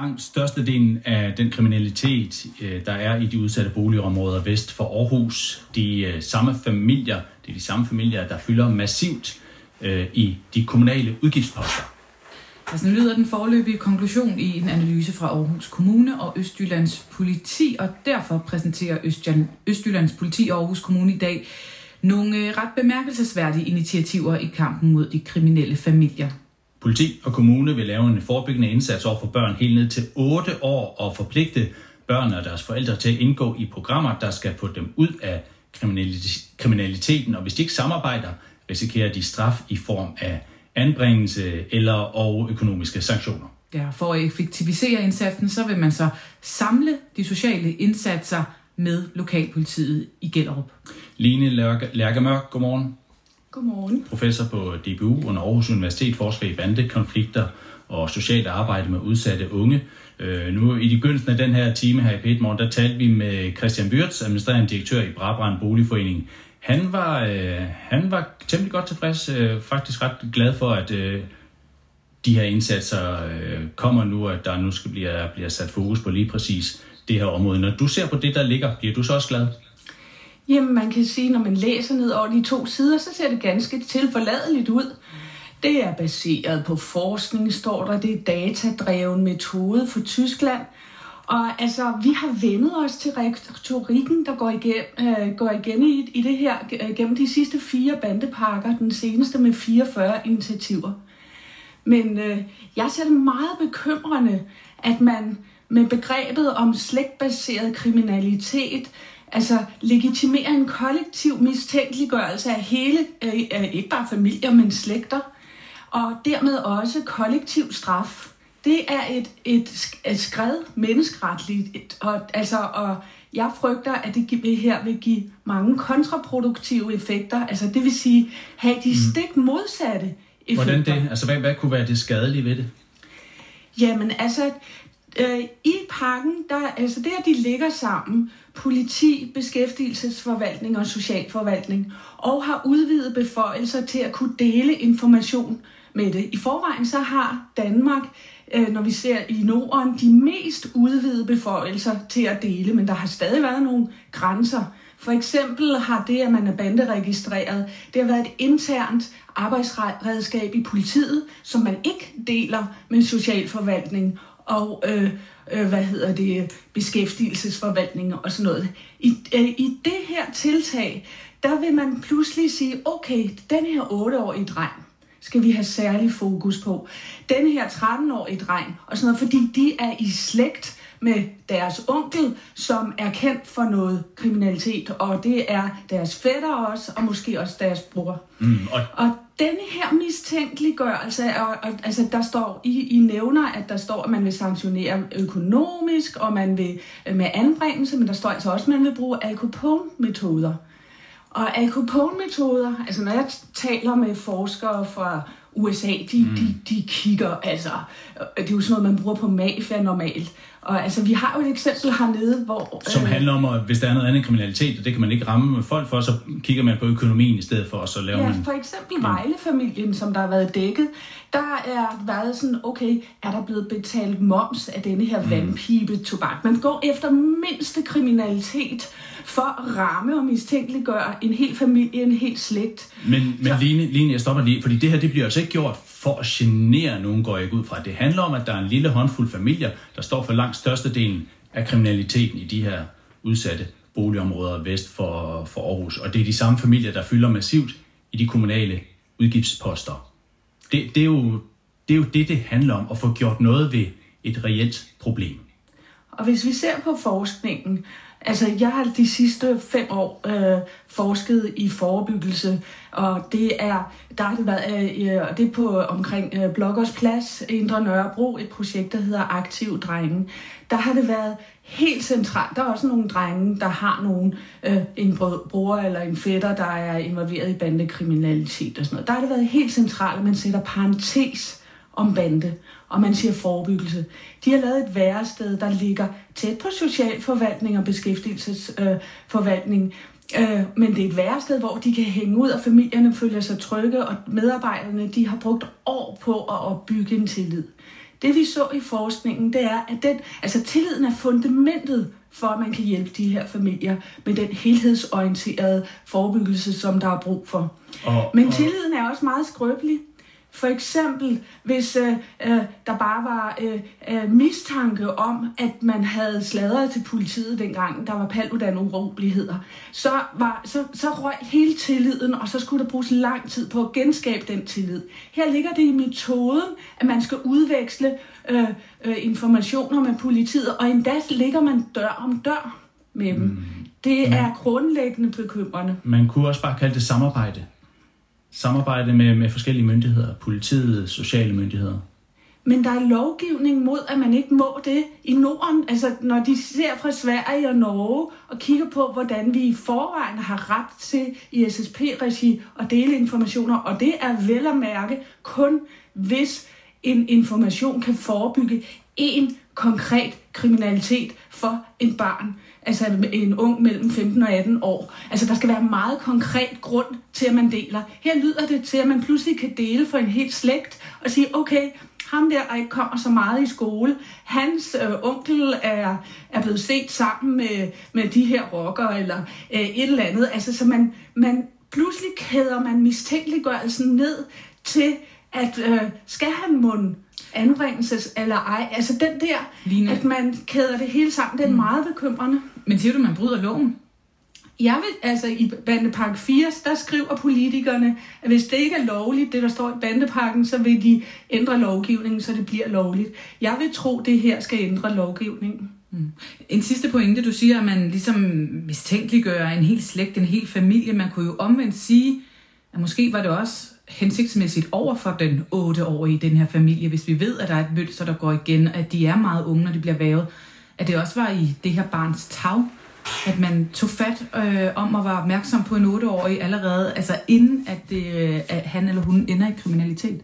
Langt størstedelen af den kriminalitet, øh, der er i de udsatte boligområder vest for Aarhus, de øh, samme familier, det er de samme familier, der fylder massivt øh, i de kommunale udgiftsposter. Altså nu lyder den forløbige konklusion i en analyse fra Aarhus Kommune og Østjyllands Politi, og derfor præsenterer Østjyllands Politi og Aarhus Kommune i dag nogle ret bemærkelsesværdige initiativer i kampen mod de kriminelle familier. Politi og kommune vil lave en forebyggende indsats over for børn helt ned til 8 år og forpligte børn og deres forældre til at indgå i programmer, der skal få dem ud af kriminaliteten. Og hvis de ikke samarbejder, risikerer de straf i form af anbringelse eller og økonomiske sanktioner. Ja, for at effektivisere indsatsen, så vil man så samle de sociale indsatser med lokalpolitiet i Gellerup. Line Lærkemørk, godmorgen. Godmorgen. Professor på DBU under Aarhus Universitet, forsker i bandekonflikter og socialt arbejde med udsatte unge. Øh, nu i begyndelsen af den her time her i Petmorgen, der talte vi med Christian Byrts, administrerende direktør i Brabrand Boligforening. Han var, øh, han var temmelig godt tilfreds, øh, faktisk ret glad for, at øh, de her indsatser øh, kommer nu, at der nu skal blive, bliver sat fokus på lige præcis det her område. Når du ser på det, der ligger, bliver du så også glad? Jamen, man kan sige, når man læser ned over de to sider, så ser det ganske tilforladeligt ud. Det er baseret på forskning, står der. Det er datadreven metode for Tyskland. Og altså, vi har vendet os til retorikken, der går igen, øh, går igen i, i det her øh, gennem de sidste fire bandepakker, den seneste med 44 initiativer. Men øh, jeg ser det meget bekymrende, at man med begrebet om slægtbaseret kriminalitet altså legitimere en kollektiv mistænkeliggørelse af hele, øh, ikke bare familier, men slægter, og dermed også kollektiv straf. Det er et, et, et skred menneskeretligt, og, altså, og jeg frygter, at det her vil give mange kontraproduktive effekter, altså det vil sige have de mm. stik modsatte effekter. Hvordan det? Altså hvad, hvad kunne være det skadelige ved det? Jamen altså, øh, i pakken, der, altså der de ligger sammen, politi, beskæftigelsesforvaltning og socialforvaltning, og har udvidet beføjelser til at kunne dele information med det. I forvejen så har Danmark, øh, når vi ser i Norden, de mest udvidede beføjelser til at dele, men der har stadig været nogle grænser. For eksempel har det, at man er banderegistreret, det har været et internt arbejdsredskab i politiet, som man ikke deler med socialforvaltning og øh, øh, hvad hedder det, beskæftigelsesforvaltning og sådan noget. I, øh, I det her tiltag, der vil man pludselig sige, okay, den her 8-årige dreng, skal vi have særlig fokus på. Den her 13-årige dreng, og sådan noget, fordi de er i slægt med deres onkel, som er kendt for noget kriminalitet, og det er deres fætter også, og måske også deres bror. Mm, og... og denne her mistænkeliggørelse, og, og, altså der står, I, I nævner, at der står, at man vil sanktionere økonomisk, og man vil øh, med anbringelse, men der står altså også, at man vil bruge Al Capone-metoder. Og Al Capone-metoder, altså når jeg taler med forskere fra USA, de, mm. de, de kigger, altså, det er jo sådan noget, man bruger på mafia normalt. Og altså, vi har jo et eksempel hernede, hvor... Som øh, handler om, at hvis der er noget andet kriminalitet, og det kan man ikke ramme folk for, så kigger man på økonomien i stedet for, og så laver ja, man... for eksempel Vejle-familien, som der har været dækket, der er været sådan, okay, er der blevet betalt moms af denne her mm. vandpibe tobak? Man går efter mindste kriminalitet, for at ramme og mistænkeliggøre en hel familie, en hel slægt. Men, men så... Line, Line, jeg stopper lige, fordi det her det bliver altså ikke gjort for at genere nogen, går jeg ud fra. Det handler om, at der er en lille håndfuld familier, der står for langt størstedelen af kriminaliteten i de her udsatte boligområder vest for, for Aarhus. Og det er de samme familier, der fylder massivt i de kommunale udgiftsposter. Det, det, er jo, det er jo det, det handler om, at få gjort noget ved et reelt problem. Og hvis vi ser på forskningen, Altså, jeg har de sidste fem år øh, forsket i forebyggelse, og det er, der har det været, øh, øh det er på omkring øh, Blokkers Plads, Indre Nørrebro, et projekt, der hedder Aktiv Drengen. Der har det været helt centralt. Der er også nogle drenge, der har nogen, øh, en bror eller en fætter, der er involveret i bandekriminalitet og sådan noget. Der har det været helt centralt, at man sætter parentes om bande og man siger forebyggelse. De har lavet et værested, der ligger tæt på socialforvaltning og beskæftigelsesforvaltning. Øh, men det er et værested, hvor de kan hænge ud, og familierne føler sig trygge, og medarbejderne de har brugt år på at opbygge en tillid. Det vi så i forskningen, det er, at den, altså tilliden er fundamentet for, at man kan hjælpe de her familier med den helhedsorienterede forebyggelse, som der er brug for. Og, Men tilliden er også meget skrøbelig. For eksempel, hvis øh, øh, der bare var øh, øh, mistanke om, at man havde sladret til politiet dengang, der var paludan uroligheder, så, var, så, så røg hele tilliden, og så skulle der bruges lang tid på at genskabe den tillid. Her ligger det i metoden, at man skal udveksle øh, øh, informationer med politiet, og endda ligger man dør om dør med dem. Mm. Det er grundlæggende bekymrende. Man kunne også bare kalde det samarbejde samarbejde med, med forskellige myndigheder, politiet, sociale myndigheder. Men der er lovgivning mod, at man ikke må det i Norden. Altså, når de ser fra Sverige og Norge og kigger på, hvordan vi i forvejen har ret til i SSP-regi at dele informationer, og det er vel at mærke kun, hvis en information kan forebygge en konkret kriminalitet for en barn altså en ung mellem 15 og 18 år. Altså der skal være meget konkret grund til, at man deler. Her lyder det til, at man pludselig kan dele for en helt slægt og sige, okay, ham der, der ikke kommer så meget i skole, hans øh, onkel er, er blevet set sammen med, med de her rocker eller øh, et eller andet. Altså så man, man pludselig kæder man mistænkeliggørelsen ned til, at øh, skal han mund anbringelses eller ej. Altså den der, Line. at man kæder det hele sammen, det er mm. meget bekymrende. Men siger du, man bryder loven? Jeg vil, altså i bandepakke 4, der skriver politikerne, at hvis det ikke er lovligt, det der står i bandepakken, så vil de ændre lovgivningen, så det bliver lovligt. Jeg vil tro, det her skal ændre lovgivningen. Mm. En sidste pointe, du siger, at man ligesom mistænkeliggør en hel slægt, en hel familie. Man kunne jo omvendt sige, at måske var det også hensigtsmæssigt over for den 8-årige i den her familie, hvis vi ved, at der er et mønster, der går igen, at de er meget unge, når de bliver vævet, at det også var i det her barns tag, at man tog fat øh, om at være opmærksom på en 8-årig allerede, altså inden at, det, øh, at han eller hun ender i kriminalitet.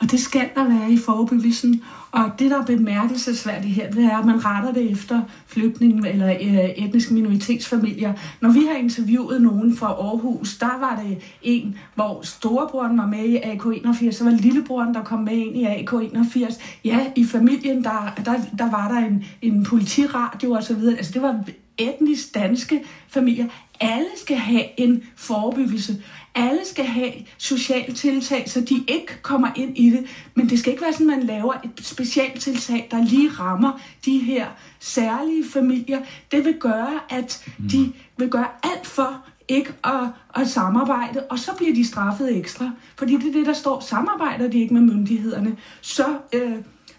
Og det skal der være i forebyggelsen. Og det, der er bemærkelsesværdigt her, det er, at man retter det efter flygtninge eller øh, etniske minoritetsfamilier. Når vi har interviewet nogen fra Aarhus, der var det en, hvor storebroren var med i AK81, så var lillebroren, der kom med ind i AK81. Ja, i familien, der, der, der var der en, en politiradio og så videre. Altså, det var etnisk danske familier. Alle skal have en forebyggelse. Alle skal have socialt tiltag, så de ikke kommer ind i det. Men det skal ikke være sådan, at man laver et specialtiltag, der lige rammer de her særlige familier. Det vil gøre, at de vil gøre alt for ikke at, at samarbejde, og så bliver de straffet ekstra. Fordi det er det, der står, samarbejder de ikke med myndighederne, så øh,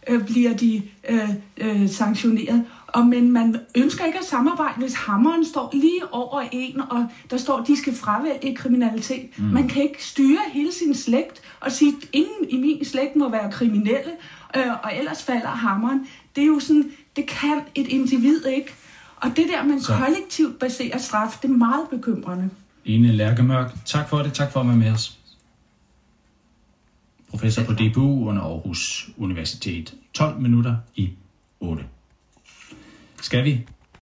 øh, bliver de øh, øh, sanktioneret. Og men man ønsker ikke at samarbejde, hvis hammeren står lige over en, og der står, at de skal fravælge kriminalitet. Mm. Man kan ikke styre hele sin slægt og sige, at ingen i min slægt må være kriminelle, øh, og ellers falder hammeren. Det er jo sådan, det kan et individ ikke. Og det der, man Så. kollektivt baserer straf, det er meget bekymrende. Ine Lærkemørk, tak for det. Tak for at være med os. Professor på DBU under Aarhus Universitet. 12 minutter i 8. Skal vi